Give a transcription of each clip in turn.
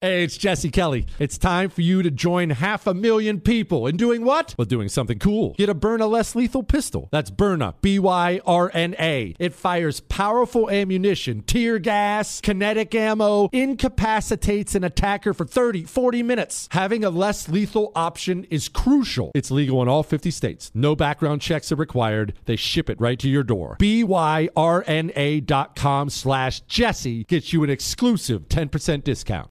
Hey, it's Jesse Kelly. It's time for you to join half a million people in doing what? Well, doing something cool. Get a Byrna less lethal pistol. That's Byrna, B Y R N A. It fires powerful ammunition, tear gas, kinetic ammo, incapacitates an attacker for 30, 40 minutes. Having a less lethal option is crucial. It's legal in all 50 states. No background checks are required. They ship it right to your door. B Y R N A dot com slash Jesse gets you an exclusive 10% discount.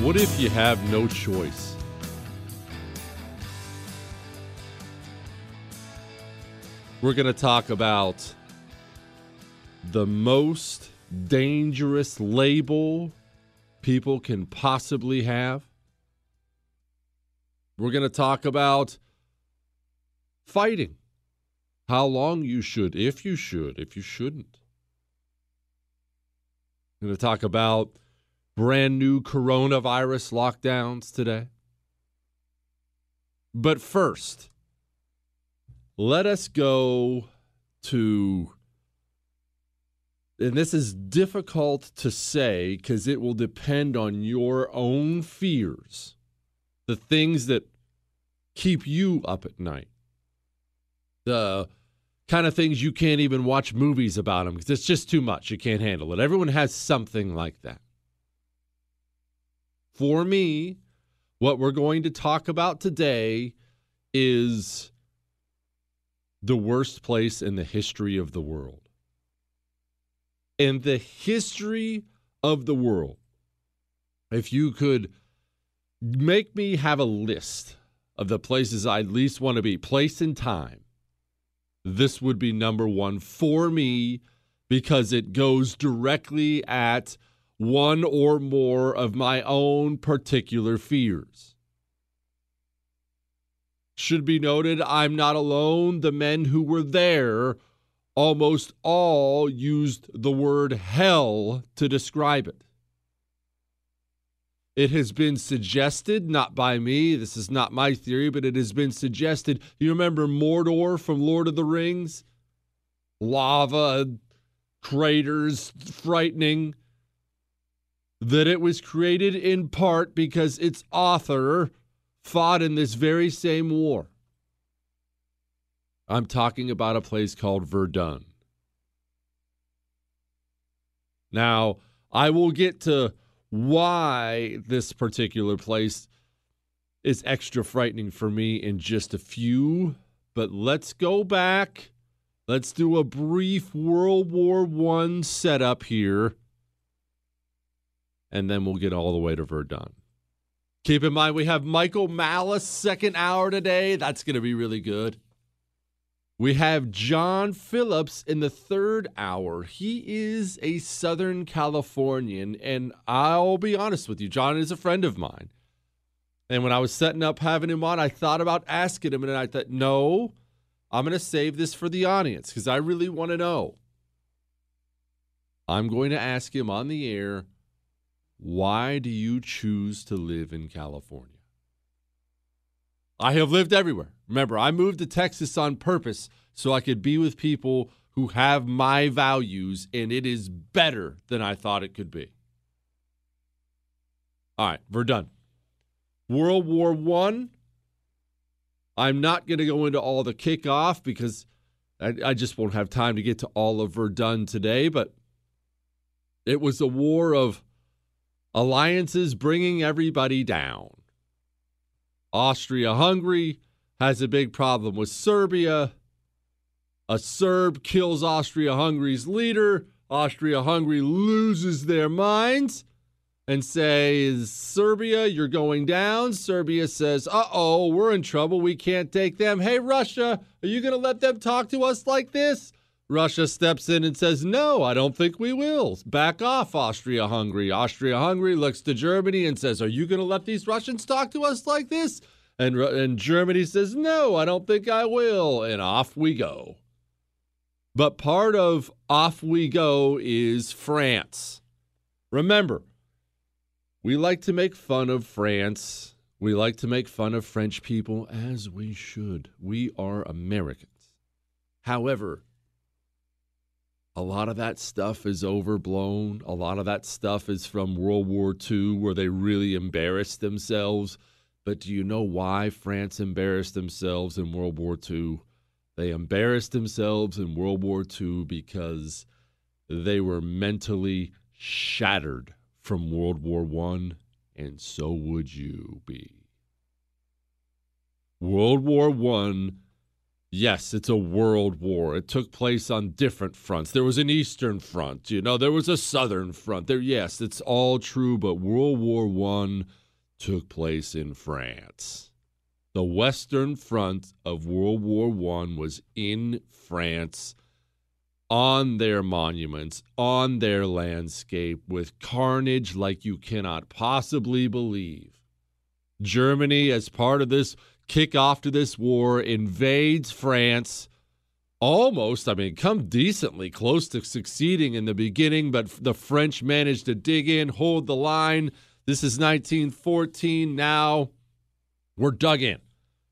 What if you have no choice? We're going to talk about the most dangerous label people can possibly have. We're going to talk about fighting, how long you should, if you should, if you shouldn't. We're going to talk about brand new coronavirus lockdowns today. But first, let us go to and this is difficult to say because it will depend on your own fears, the things that keep you up at night, the kind of things you can't even watch movies about them because it's just too much. You can't handle it. Everyone has something like that. For me, what we're going to talk about today is the worst place in the history of the world. In the history of the world, if you could make me have a list of the places I'd least want to be, place and time, this would be number one for me because it goes directly at one or more of my own particular fears. Should be noted, I'm not alone. The men who were there almost all used the word hell to describe it. It has been suggested, not by me, this is not my theory, but it has been suggested. You remember Mordor from Lord of the Rings? Lava, craters, frightening. That it was created in part because its author fought in this very same war. I'm talking about a place called Verdun. Now, I will get to why this particular place is extra frightening for me in just a few, but let's go back. Let's do a brief World War I setup here, and then we'll get all the way to Verdun. Keep in mind, we have Michael Malice second hour today. That's going to be really good. We have John Phillips in the third hour. He is a Southern Californian, and I'll be honest with you, John is a friend of mine. And when I was setting up having him on, I thought about asking him, and I thought, no, I'm going to save this for the audience because I really want to know. I'm going to ask him on the air, why do you choose to live in California? I have lived everywhere. Remember, I moved to Texas on purpose so I could be with people who have my values, and it is better than I thought it could be. All right, we're done. World War One. I'm not going to go into all the kickoff because I, I, just won't have time to get to all of Verdun today, but it was a war of alliances bringing everybody down. Austria Hungary has a big problem with Serbia. A Serb kills Austria Hungary's leader. Austria Hungary loses their minds and says, Serbia, you're going down. Serbia says, uh oh, we're in trouble. We can't take them. Hey, Russia, are you going to let them talk to us like this? Russia steps in and says, No, I don't think we will. Back off, Austria Hungary. Austria Hungary looks to Germany and says, Are you going to let these Russians talk to us like this? And, and Germany says, No, I don't think I will. And off we go. But part of off we go is France. Remember, we like to make fun of France. We like to make fun of French people, as we should. We are Americans. However, a lot of that stuff is overblown. A lot of that stuff is from World War II, where they really embarrassed themselves. But do you know why France embarrassed themselves in World War II? They embarrassed themselves in World War II because they were mentally shattered from World War I, and so would you be. World War I Yes, it's a world war. It took place on different fronts. There was an eastern front, you know, there was a southern front. There yes, it's all true, but World War 1 took place in France. The western front of World War 1 was in France on their monuments, on their landscape with carnage like you cannot possibly believe. Germany as part of this kick off to this war, invades France. Almost, I mean, come decently close to succeeding in the beginning, but the French managed to dig in, hold the line. This is 1914. Now we're dug in.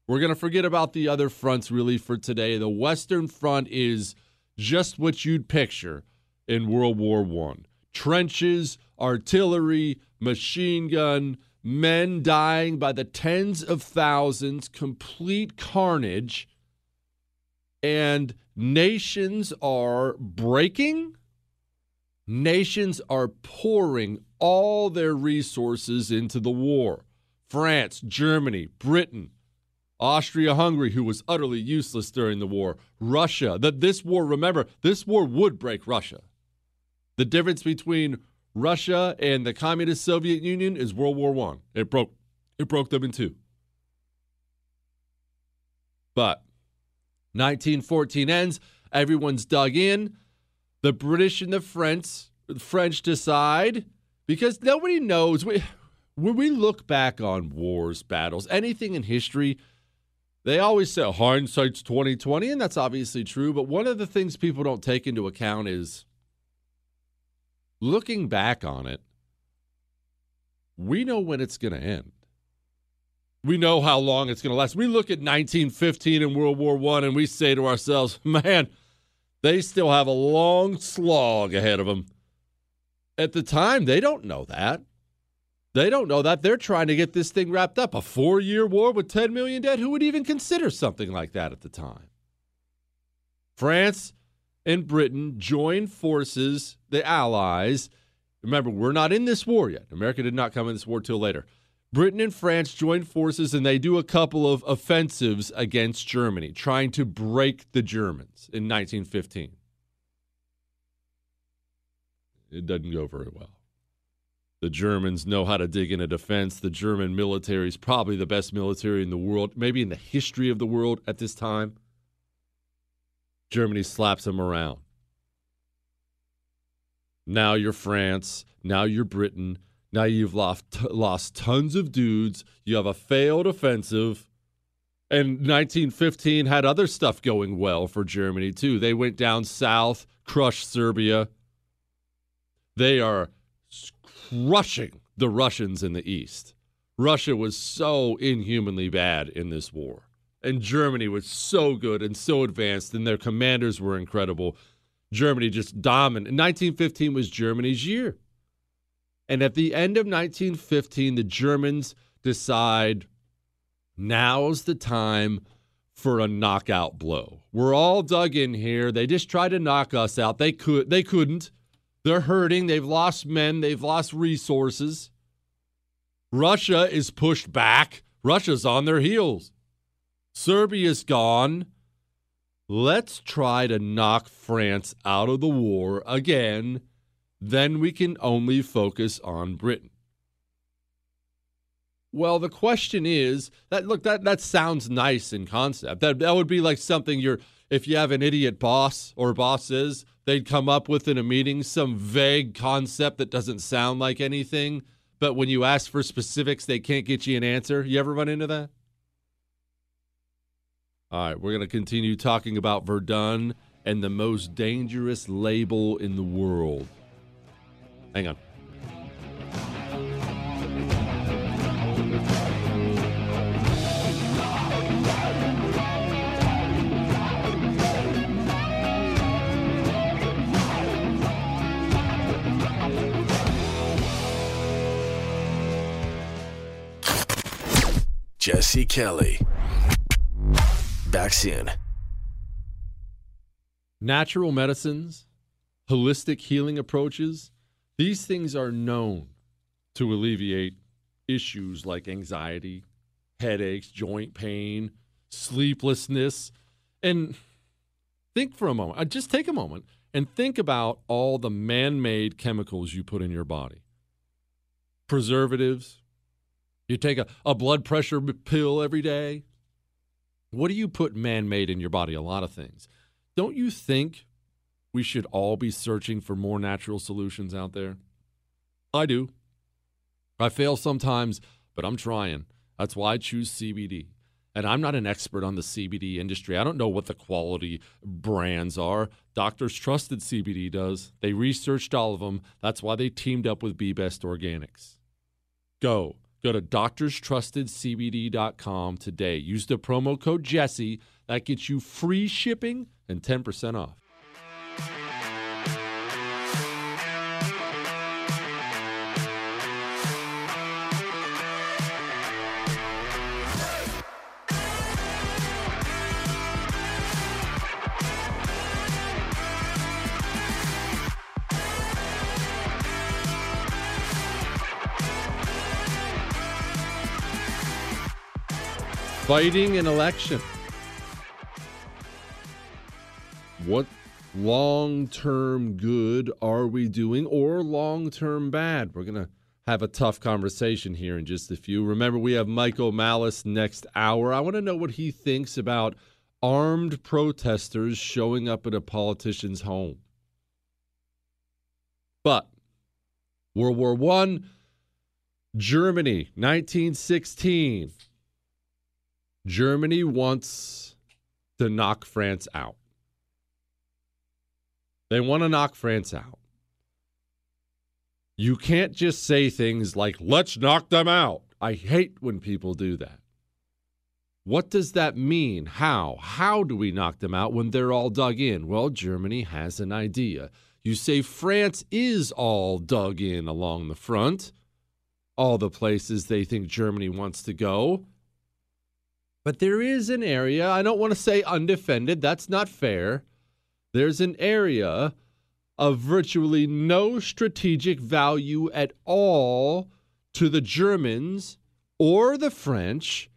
We're going to forget about the other fronts really for today. The Western Front is just what you'd picture in World War One. Trenches, artillery, machine gun, men dying by the tens of thousands, complete carnage, and nations are breaking. Nations are pouring all their resources into the war. France, Germany, Britain, Austria Hungary, who was utterly useless during the war, Russia. That this war, remember, this war would break Russia. The difference between Russia and the communist Soviet Union is World War One. It broke it broke them in two. But 1914 ends, everyone's dug in. The British and the French French decide because nobody knows we, when we look back on wars, battles, anything in history, they always say hindsight's 2020 and that's obviously true, but one of the things people don't take into account is looking back on it, we know when it's going to end. We know how long it's going to last. We look at 1915 and World War One, and we say to ourselves, "Man, they still have a long slog ahead of them." At the time, they don't know that. They don't know that. They're trying to get this thing wrapped up. A four year war with 10 million dead? Who would even consider something like that at the time? France and Britain joined forces, the Allies. Remember, we're not in this war yet. America did not come in this war till later. Britain and France join forces and they do a couple of offensives against Germany, trying to break the Germans in 1915. It doesn't go very well. The Germans know how to dig in a defense. The German military is probably the best military in the world, maybe in the history of the world at this time. Germany slaps them around. Now you're France. Now you're Britain. Now you've lost, lost tons of dudes. You have a failed offensive. And 1915 had other stuff going well for Germany, too. They went down south, crushed Serbia. They are crushing the Russians in the east. Russia was so inhumanly bad in this war and Germany was so good and so advanced, and their commanders were incredible. Germany just dominant. 1915 was Germany's year. And at the end of 1915, the Germans decide now's the time for a knockout blow. We're all dug in here. They just tried to knock us out. They could they couldn't. They're hurting. They've lost men, they've lost resources. Russia is pushed back. Russia's on their heels. Serbia's gone. Let's try to knock France out of the war again. Then we can only focus on Britain. Well, the question is that look that that sounds nice in concept. That that would be like something you're if you have an idiot boss or bosses, they'd come up with in a meeting some vague concept that doesn't sound like anything, but when you ask for specifics, they can't get you an answer. You ever run into that? All right, we're going to continue talking about Verdun and the most dangerous label in the world. Hang on. Jesse Kelly back soon. Natural medicines, holistic healing approaches, these things are known to alleviate issues like anxiety, headaches, joint pain, sleeplessness. And think for a moment, uh, just take a moment and think about all the man made chemicals you put in your body preservatives. You take a, a blood pressure pill every day, what do you put man made in your body? A lot of things. Don't you think we should all be searching for more natural solutions out there? I do. I fail sometimes, but I'm trying. That's why I choose CBD. And I'm not an expert on the CBD industry. I don't know what the quality brands are. Doctors Trusted CBD does. They researched all of them. That's why they teamed up with Be Best Organics. Go Go to doctorstrustedcbd.com today. Use the promo code Jesse. That gets you free shipping and 10% off. Fighting an election. What long term good are we doing or long term bad? We're going to have a tough conversation here in just a few. Remember, we have Michael Malice next hour. I want to know what he thinks about armed protesters showing up at a politician's home. But World War One, Germany, 1916. Germany wants to knock France out. They want to knock France out. You can't just say things like, let's knock them out. I hate when people do that. What does that mean? How? How do we knock them out when they're all dug in? Well, Germany has an idea. You say France is all dug in along the front, all the places they think Germany wants to go. But there is an area, I don't want to say undefended, that's not fair. There's an area of virtually no strategic value at all to the Germans or the French.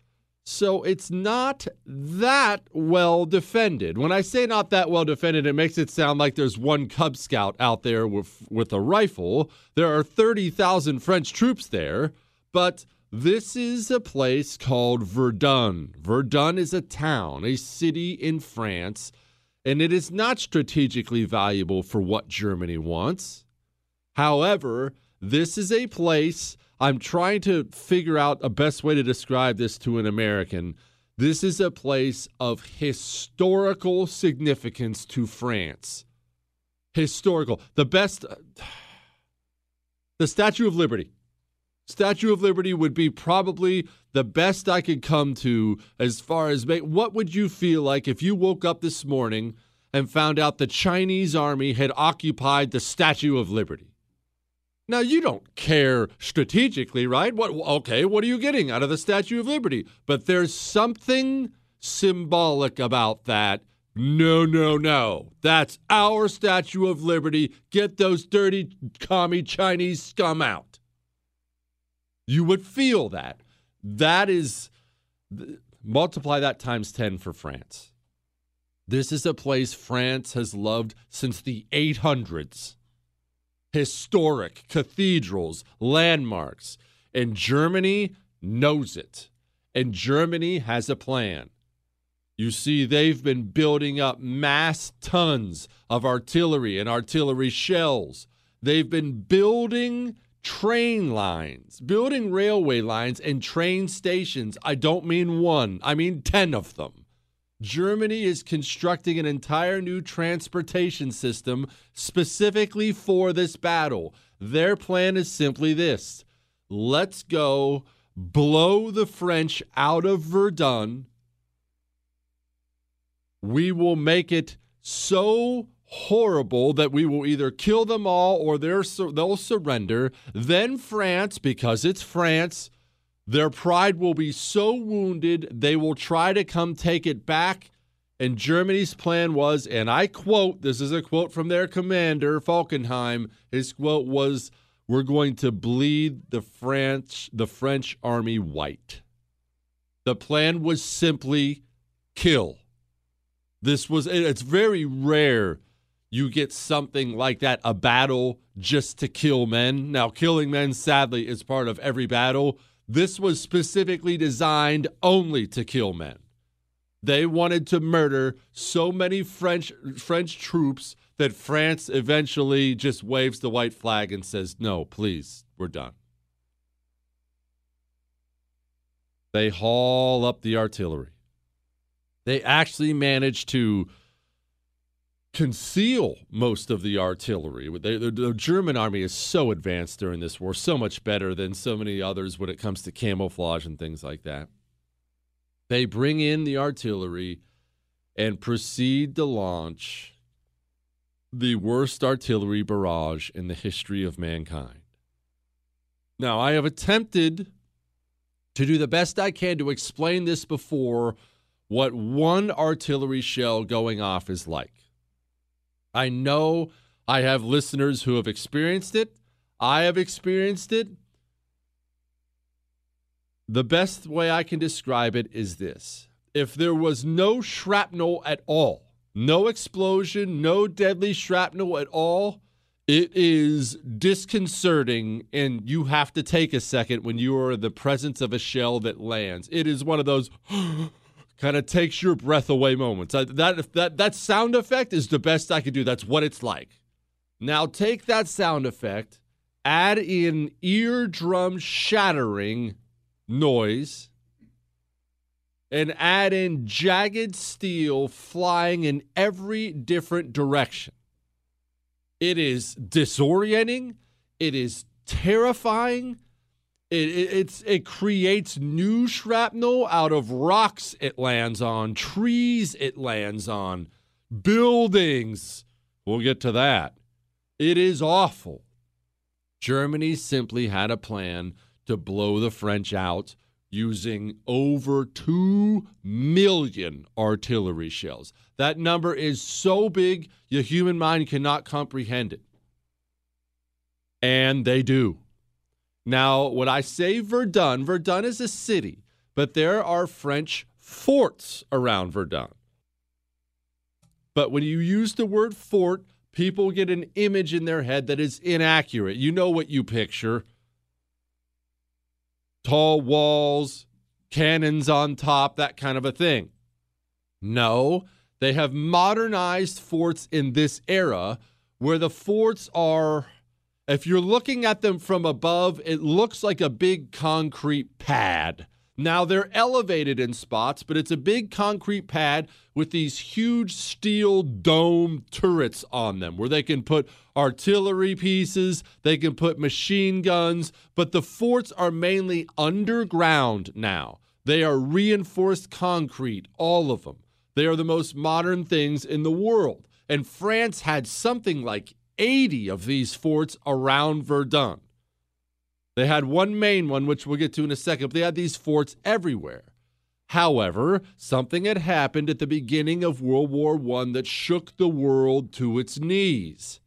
So it's not that well defended. When I say not that well defended, it makes it sound like there's one Cub Scout out there with, with a rifle. There are 30,000 French troops there, but this is a place called Verdun. Verdun is a town, a city in France, and it is not strategically valuable for what Germany wants. However, this is a place I'm trying to figure out a best way to describe this to an American. This is a place of historical significance to France. Historical. The best. The Statue of Liberty. Statue of Liberty would be probably the best I could come to as far as what would you feel like if you woke up this morning and found out the Chinese army had occupied the Statue of Liberty? Now you don't care strategically, right? What okay, what are you getting out of the Statue of Liberty? But there's something symbolic about that. No, no, no. That's our Statue of Liberty. Get those dirty commie Chinese scum out. You would feel that. That is, multiply that times 10 for France. This is a place France has loved since the 800s. Historic cathedrals, landmarks. And Germany knows it. And Germany has a plan. You see, they've been building up mass tons of artillery and artillery shells. They've been building train lines, building railway lines and train stations. I don't mean one, I mean 10 of them. Germany is constructing an entire new transportation system specifically for this battle. Their plan is simply this let's go blow the French out of Verdun. We will make it so horrible that we will either kill them all or they'll surrender. Then France, because it's France, their pride will be so wounded they will try to come take it back. And Germany's plan was, and I quote, this is a quote from their commander, Falkenhayn. His quote was, We're going to bleed the French, the French army white. The plan was simply kill. This was it's very rare you get something like that a battle just to kill men. Now, killing men, sadly, is part of every battle. This was specifically designed only to kill men. They wanted to murder so many French French troops that France eventually just waves the white flag and says, "No, please, we're done." They haul up the artillery. They actually managed to conceal most of the artillery. They, the, the, German army is so advanced during this war, so much better than so many others when it comes to camouflage and things like that. They bring in the artillery and proceed to launch the worst artillery barrage in the history of mankind. Now, I have attempted to do the best I can to explain this before what one artillery shell going off is like. I know I have listeners who have experienced it. I have experienced it. The best way I can describe it is this if there was no shrapnel at all, no explosion, no deadly shrapnel at all, it is disconcerting, and you have to take a second when you are in the presence of a shell that lands. It is one of those kind of takes your breath away moments. that that that sound effect is the best I could do. That's what it's like. Now take that sound effect, add in eardrum shattering noise and add in jagged steel flying in every different direction. It is disorienting. It is terrifying. It, it, it's, it creates new shrapnel out of rocks it lands on, trees it lands on, buildings. We'll get to that. It is awful. Germany simply had a plan to blow the French out using over 2 million artillery shells. That number is so big, your human mind cannot comprehend it. And they do. Now, when I say Verdun, Verdun is a city, but there are French forts around Verdun. But when you use the word fort, people get an image in their head that is inaccurate. You know what you picture tall walls, cannons on top, that kind of a thing. No, they have modernized forts in this era where the forts are, if you're looking at them from above, it looks like a big concrete pad. Now they're elevated in spots, but it's a big concrete pad with these huge steel dome turrets on them where they can put artillery pieces, they can put machine guns, but the forts are mainly underground now. They are reinforced concrete, all of them. They are the most modern things in the world. And France had something like 80 of these forts around Verdun. They had one main one, which we'll get to in a second, but they had these forts everywhere. However, something had happened at the beginning of World War I that shook the world to its knees.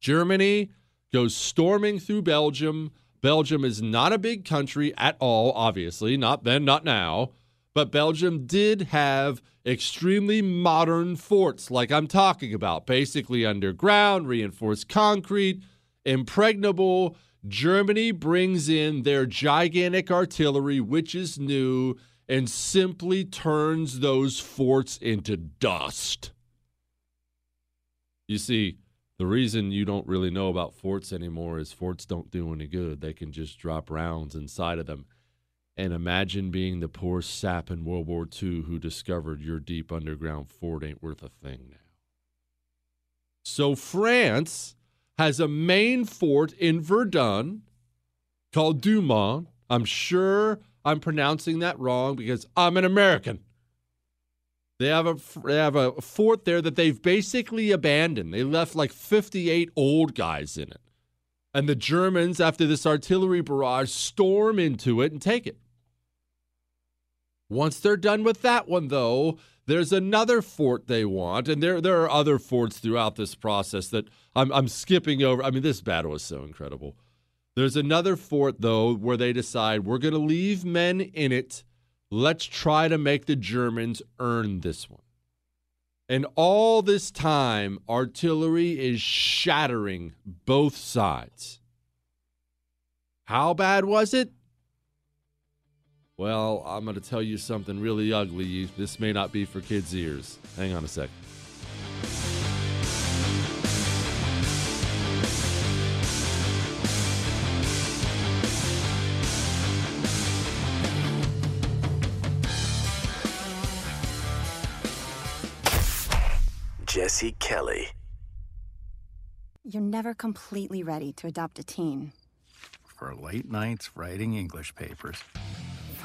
Germany goes storming through Belgium. Belgium is not a big country at all, obviously, not then, not now. But Belgium did have extremely modern forts, like I'm talking about, basically underground, reinforced concrete, impregnable. Germany brings in their gigantic artillery, which is new, and simply turns those forts into dust. You see, the reason you don't really know about forts anymore is forts don't do any good. They can just drop rounds inside of them. And imagine being the poor sap in World War II who discovered your deep underground fort ain't worth a thing now. So France has a main fort in Verdun called Douaumont. I'm sure I'm pronouncing that wrong because I'm an American. They have a they have a fort there that they've basically abandoned. They left like 58 old guys in it. And the Germans after this artillery barrage storm into it and take it. Once they're done with that one though, there's another fort they want, and there there are other forts throughout this process that I'm I'm skipping over. I mean, this battle is so incredible. There's another fort though where they decide we're going to leave men in it. Let's try to make the Germans earn this one. And all this time, artillery is shattering both sides. How bad was it? Well, I'm going to tell you something really ugly. This may not be for kids' ears. Hang on a sec. Jesse Kelly. You're never completely ready to adopt a teen. For late nights writing English papers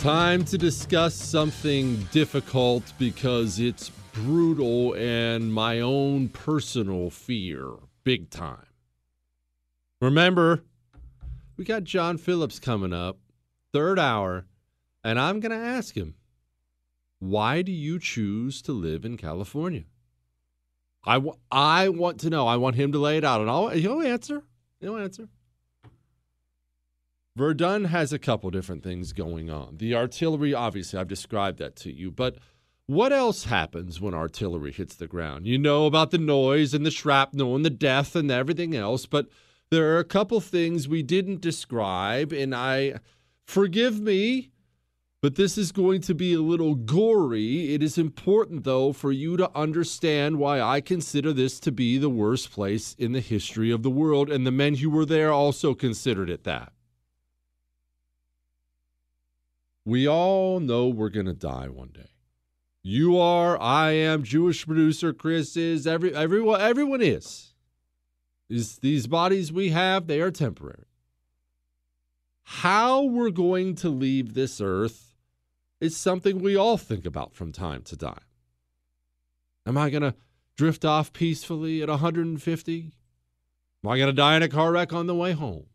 Time to discuss something difficult because it's brutal and my own personal fear. Big time. Remember, we got John Phillips coming up, third hour, and I'm going to ask him, why do you choose to live in California? I, w- I want to know. I want him to lay it out, and I'll, he'll answer. He'll answer. Verdun has a couple different things going on. The artillery, obviously, I've described that to you, but what else happens when artillery hits the ground? You know about the noise and the shrapnel and the death and everything else, but there are a couple things we didn't describe, and I forgive me, but this is going to be a little gory. It is important, though, for you to understand why I consider this to be the worst place in the history of the world, and the men who were there also considered it that. We all know we're going to die one day. You are, I am, Jewish producer Chris is, every everyone everyone is. These these bodies we have, they are temporary. How we're going to leave this earth is something we all think about from time to time. Am I going to drift off peacefully at 150? Am I going to die in a car wreck on the way home?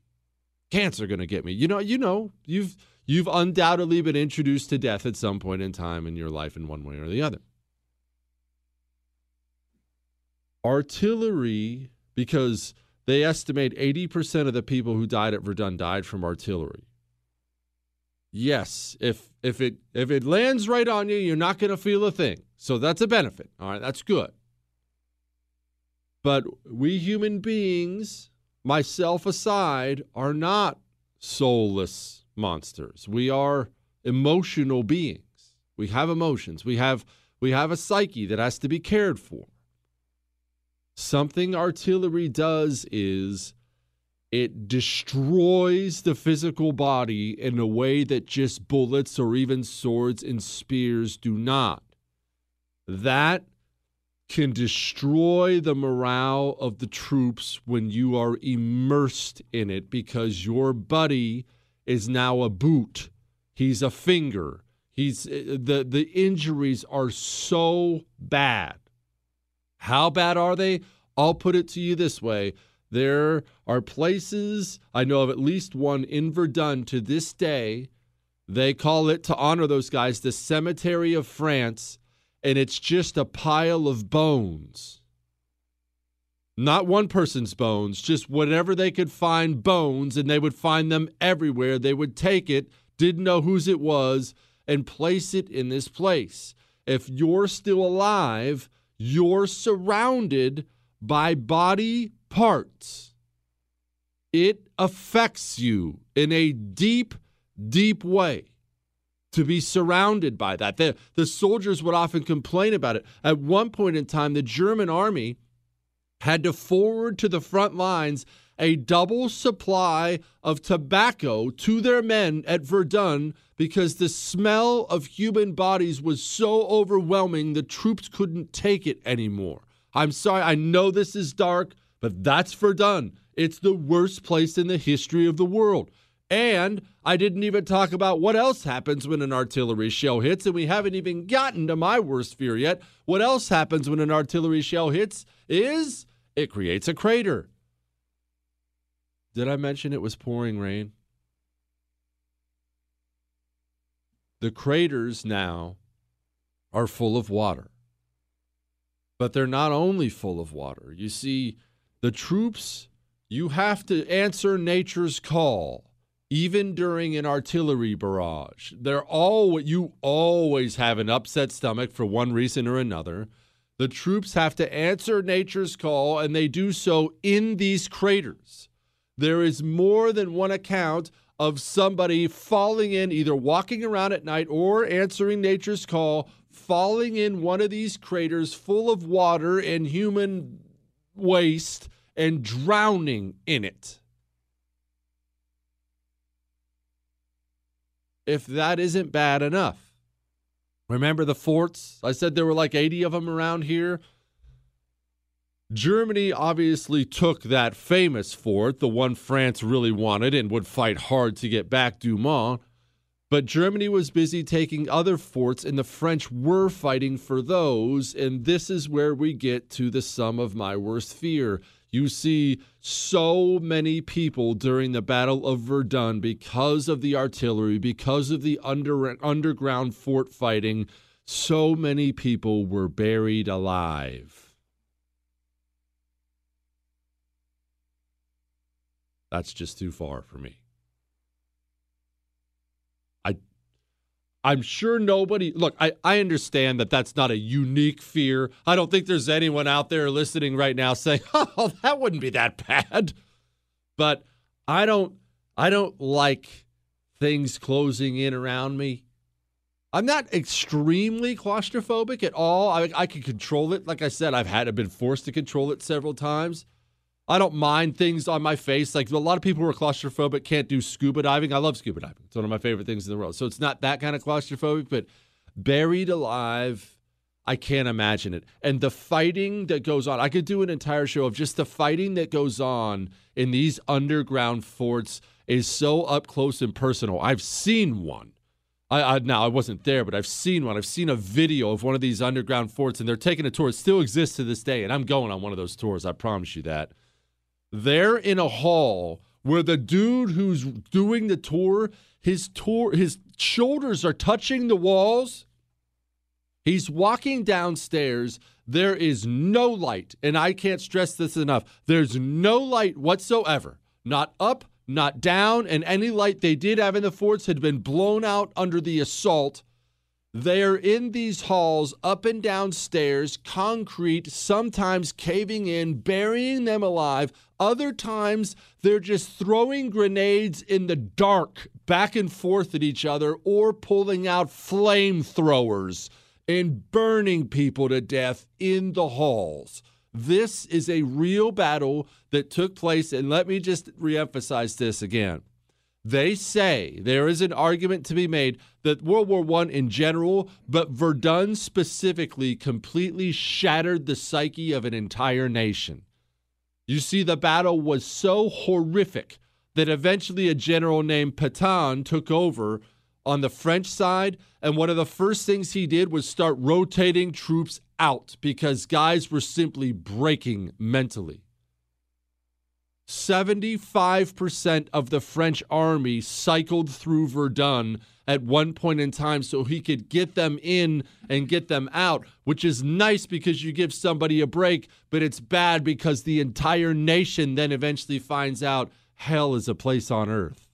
Cancer going to get me? You know, you know, you've You've undoubtedly been introduced to death at some point in time in your life in one way or the other. Artillery, because they estimate 80% of the people who died at Verdun died from artillery. Yes, if if it if it lands right on you, you're not going to feel a thing. So that's a benefit. All right, that's good. But we human beings, myself aside, are not soulless monsters. We are emotional beings. We have emotions. We have we have a psyche that has to be cared for. Something artillery does is it destroys the physical body in a way that just bullets or even swords and spears do not. That can destroy the morale of the troops when you are immersed in it because your buddy is now a boot. He's a finger. He's uh, the the injuries are so bad. How bad are they? I'll put it to you this way. There are places, I know of at least one in Verdun to this day. They call it to honor those guys the Cemetery of France, and it's just a pile of bones. Not one person's bones, just whatever they could find bones, and they would find them everywhere. They would take it, didn't know whose it was, and place it in this place. If you're still alive, you're surrounded by body parts. It affects you in a deep, deep way to be surrounded by that. The, the soldiers would often complain about it. At one point in time, the German army had to forward to the front lines a double supply of tobacco to their men at Verdun because the smell of human bodies was so overwhelming the troops couldn't take it anymore. I'm sorry, I know this is dark, but that's Verdun. It's the worst place in the history of the world. And I didn't even talk about what else happens when an artillery shell hits, and we haven't even gotten to my worst fear yet. What else happens when an artillery shell hits is it creates a crater. Did I mention it was pouring rain? The craters now are full of water. But they're not only full of water. You see, the troops, you have to answer nature's call. Even during an artillery barrage. They're all you always have an upset stomach for one reason or another. The troops have to answer nature's call, and they do so in these craters. There is more than one account of somebody falling in, either walking around at night or answering nature's call, falling in one of these craters full of water and human waste and drowning in it. If that isn't bad enough, remember the forts? I said there were like 80 of them around here. Germany obviously took that famous fort, the one France really wanted and would fight hard to get back Douaumont. But Germany was busy taking other forts, and the French were fighting for those. And this is where we get to the sum of my worst fear. You see so many people during the Battle of Verdun because of the artillery, because of the under, underground fort fighting. So many people were buried alive. That's just too far for me. I I'm sure nobody look, I, I understand that that's not a unique fear. I don't think there's anyone out there listening right now saying, "Oh, that wouldn't be that bad." But I don't I don't like things closing in around me. I'm not extremely claustrophobic at all. I, I can control it. Like I said, I've had I've been forced to control it several times. I don't mind things on my face. Like a lot of people who are claustrophobic can't do scuba diving. I love scuba diving. It's one of my favorite things in the world. So it's not that kind of claustrophobic, but buried alive, I can't imagine it. And the fighting that goes on, I could do an entire show of just the fighting that goes on in these underground forts is so up close and personal. I've seen one. I, I now I wasn't there, but I've seen one. I've seen a video of one of these underground forts, and they're taking a tour. It still exists to this day, and I'm going on one of those tours. I promise you that they're in a hall where the dude who's doing the tour, his tour, his shoulders are touching the walls. He's walking downstairs. There is no light, and I can't stress this enough. There's no light whatsoever, not up, not down, and any light they did have in the forts had been blown out under the assault. They're in these halls, up and down stairs, concrete, sometimes caving in, burying them alive. Other times, they're just throwing grenades in the dark back and forth at each other or pulling out flamethrowers and burning people to death in the halls. This is a real battle that took place, and let me just reemphasize this again. They say there is an argument to be made that World War I in general, but Verdun specifically, completely shattered the psyche of an entire nation. You see, the battle was so horrific that eventually a general named Pétain took over on the French side. And one of the first things he did was start rotating troops out because guys were simply breaking mentally. 75% of the French army cycled through Verdun at one point in time so he could get them in and get them out, which is nice because you give somebody a break, but it's bad because the entire nation then eventually finds out hell is a place on earth.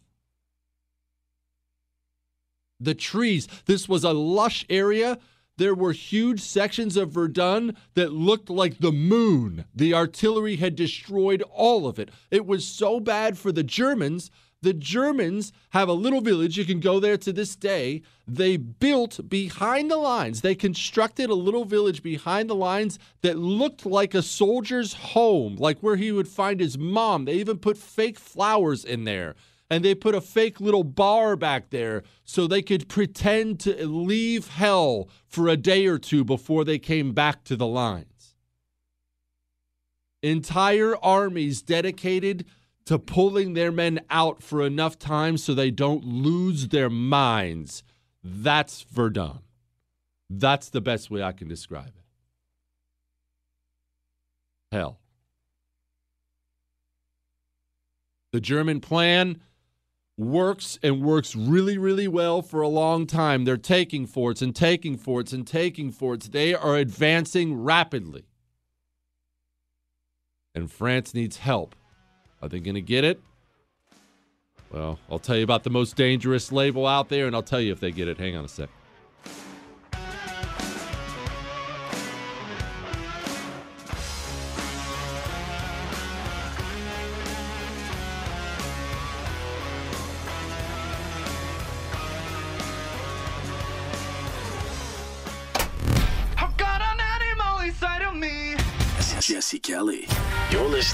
The trees, this was a lush area there were huge sections of Verdun that looked like the moon. The artillery had destroyed all of it. It was so bad for the Germans. The Germans have a little village. You can go there to this day. They built behind the lines, they constructed a little village behind the lines that looked like a soldier's home, like where he would find his mom. They even put fake flowers in there and they put a fake little bar back there so they could pretend to leave hell for a day or two before they came back to the lines. Entire armies dedicated to pulling their men out for enough time so they don't lose their minds. That's Verdun. That's the best way I can describe it. Hell. The German plan works and works really, really well for a long time. They're taking forts and taking forts and taking forts. They are advancing rapidly. And France needs help. Are they going to get it? Well, I'll tell you about the most dangerous label out there, and I'll tell you if they get it. Hang on a sec.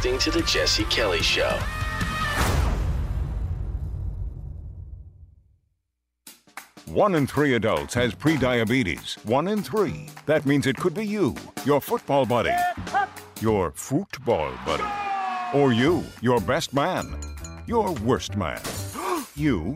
Listening to The Jesse Kelly Show. One in three adults has prediabetes. One in three. That means it could be you, your football buddy, your football buddy, or you, your best man, your worst man, you,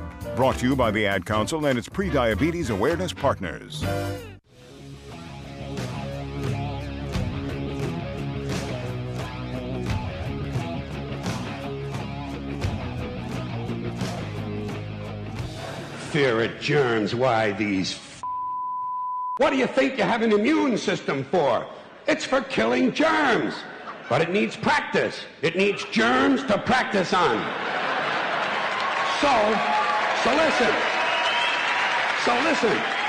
Brought to you by the Ad Council and its pre-diabetes awareness partners. Fear of germs, why these f- What do you think you have an immune system for? It's for killing germs. But it needs practice. It needs germs to practice on. So, so listen. So listen.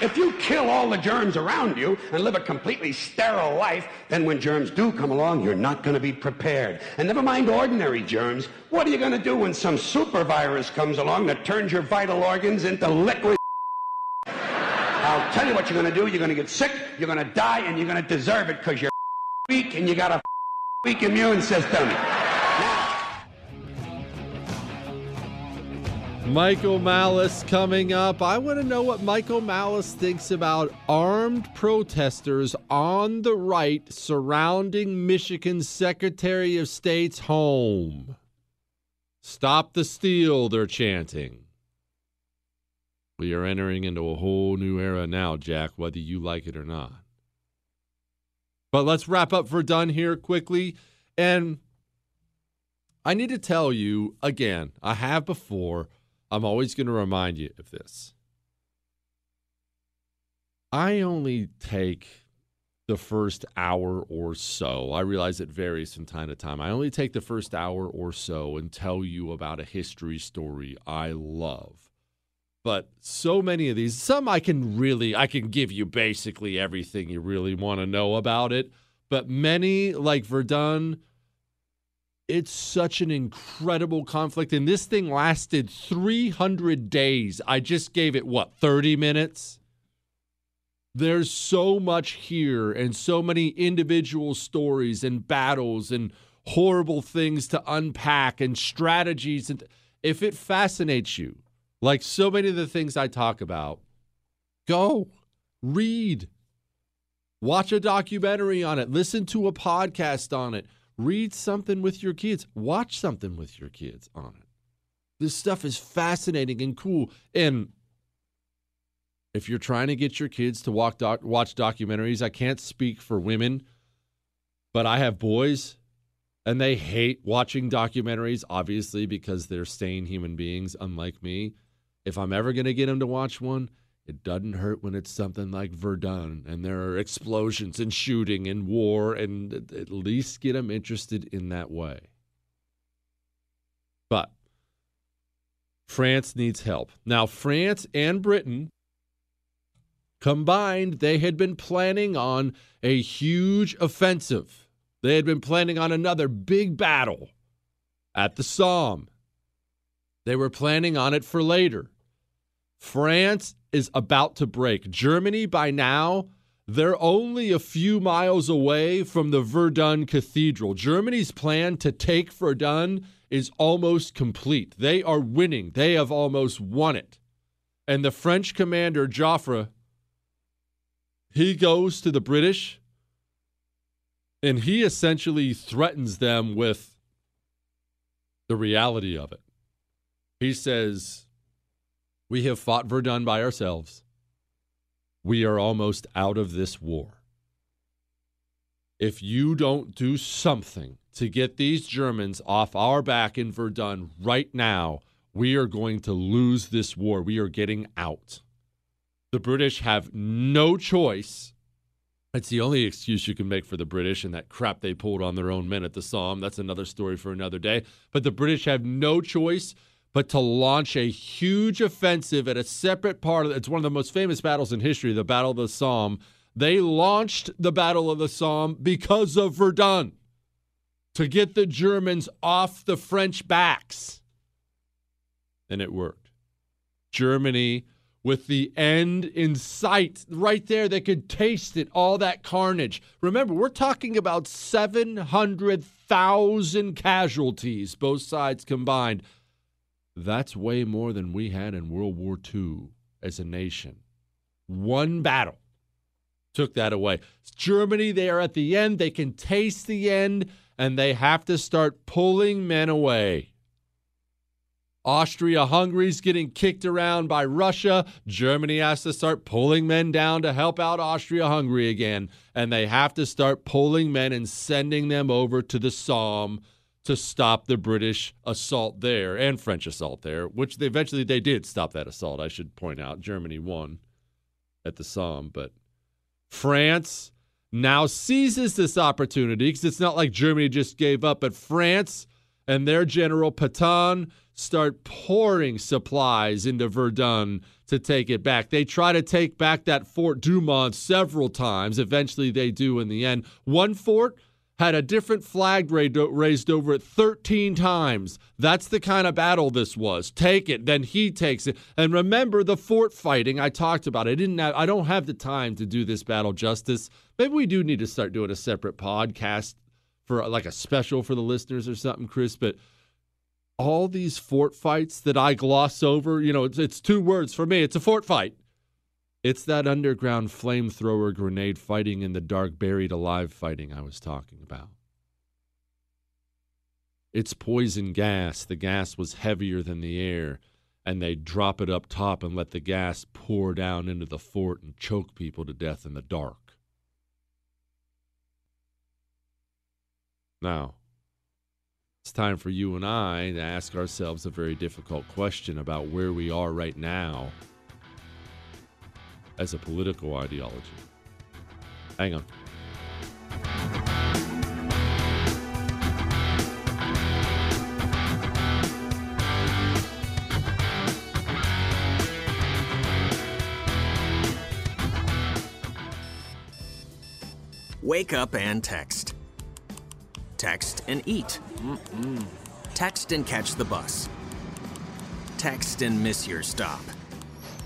If you kill all the germs around you and live a completely sterile life, then when germs do come along, you're not going to be prepared. And never mind ordinary germs. What are you going to do when some super virus comes along that turns your vital organs into liquid? I'll tell you what you're going to do. You're going to get sick, you're going to die, and you're going to deserve it because you're weak and you got a weak immune system. Michael Malice coming up. I want to know what Michael Malice thinks about armed protesters on the right surrounding Michigan's Secretary of State's home. Stop the steal, they're chanting. We are entering into a whole new era now, Jack, whether you like it or not. But let's wrap up Verdun here quickly. And I need to tell you again, I have before. I'm always going to remind you of this. I only take the first hour or so. I realize it varies from time to time. I only take the first hour or so and tell you about a history story I love. But so many of these, some I can really, I can give you basically everything you really want to know about it. But many, like Verdun, it's such an incredible conflict. And this thing lasted 300 days. I just gave it, what, 30 minutes? There's so much here and so many individual stories and battles and horrible things to unpack and strategies. And if it fascinates you, like so many of the things I talk about, go read, watch a documentary on it, listen to a podcast on it read something with your kids, watch something with your kids on it. This stuff is fascinating and cool. And if you're trying to get your kids to walk doc- watch documentaries, I can't speak for women, but I have boys and they hate watching documentaries, obviously, because they're sane human beings, unlike me. If I'm ever going to get them to watch one, it doesn't hurt when it's something like Verdun and there are explosions and shooting and war, and at least get them interested in that way. But France needs help. Now, France and Britain combined, they had been planning on a huge offensive. They had been planning on another big battle at the Somme. They were planning on it for later. France is about to break. Germany, by now, They're only a few miles away from the Verdun Cathedral. Germany's plan to take Verdun is almost complete. They are winning. They have almost won it. And the French commander, Joffre, he goes to the British and he essentially threatens them with the reality of it. He says, We have fought Verdun by ourselves we are almost out of this war. If you don't do something to get these Germans off our back in Verdun right now, we are going to lose this war. We are getting out. The British have no choice. It's the only excuse you can make for the British and that crap they pulled on their own men at the Somme. That's another story for another day. But the British have no choice but to launch a huge offensive at a separate part of it's one of the most famous battles in history, the Battle of the Somme. They launched the Battle of the Somme because of Verdun to get the Germans off the French backs. And it worked. Germany, with the end in sight, right there, they could taste it, all that carnage. Remember, we're talking about 700,000 casualties, both sides combined. That's way more than we had in World War II as a nation. One battle took that away. Germany, they are at the end. They can taste the end, and they have to start pulling men away. Austria Hungary's getting kicked around by Russia. Germany has to start pulling men down to help out Austria Hungary again. And they have to start pulling men and sending them over to the Somme to stop the British assault there and French assault there, which they, eventually they did stop that assault. I should point out Germany won at the Somme, but France now seizes this opportunity because it's not like Germany just gave up, but France and their general Pétain start pouring supplies into Verdun to take it back. They try to take back that Fort Douaumont several times. Eventually, they do in the end. One fort had a different flag raised over it 13 times. That's the kind of battle this was. Take it, then he takes it. And remember the fort fighting I talked about. I didn't have, I don't have the time to do this battle justice. Maybe we do need to start doing a separate podcast for like a special for the listeners or something, Chris, but all these fort fights that I gloss over, you know, it's, it's two words for me. It's a fort fight. It's that underground flamethrower grenade fighting in the dark, buried alive fighting I was talking about. It's poison gas. The gas was heavier than the air, and they'd drop it up top and let the gas pour down into the fort and choke people to death in the dark. Now, it's time for you and I to ask ourselves a very difficult question about where we are right now as a political ideology. Hang on. Wake up and text. Text and eat. Mm-mm. Text and catch the bus. Text and miss your stop.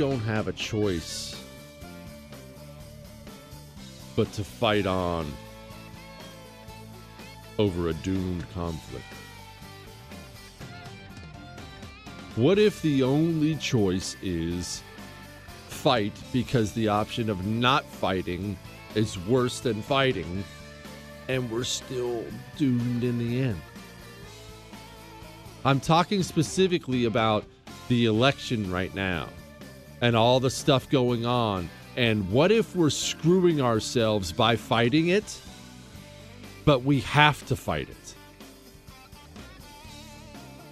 Don't have a choice but to fight on over a doomed conflict? What if the only choice is fight because the option of not fighting is worse than fighting and we're still doomed in the end? I'm talking specifically about the election right now and all the stuff going on. And what if we're screwing ourselves by fighting it, but we have to fight it?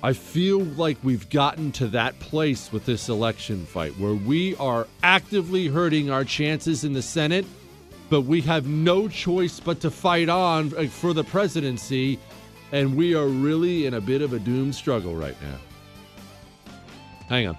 I feel like we've gotten to that place with this election fight where we are actively hurting our chances in the Senate, but we have no choice but to fight on uh, for the presidency, and we are really in a bit of a doomed struggle right now. Hang on.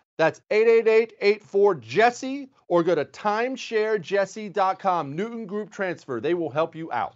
That's 888-84-JESSE or go to timesharejesse.com. Newton Group Transfer. They will help you out.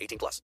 18 plus.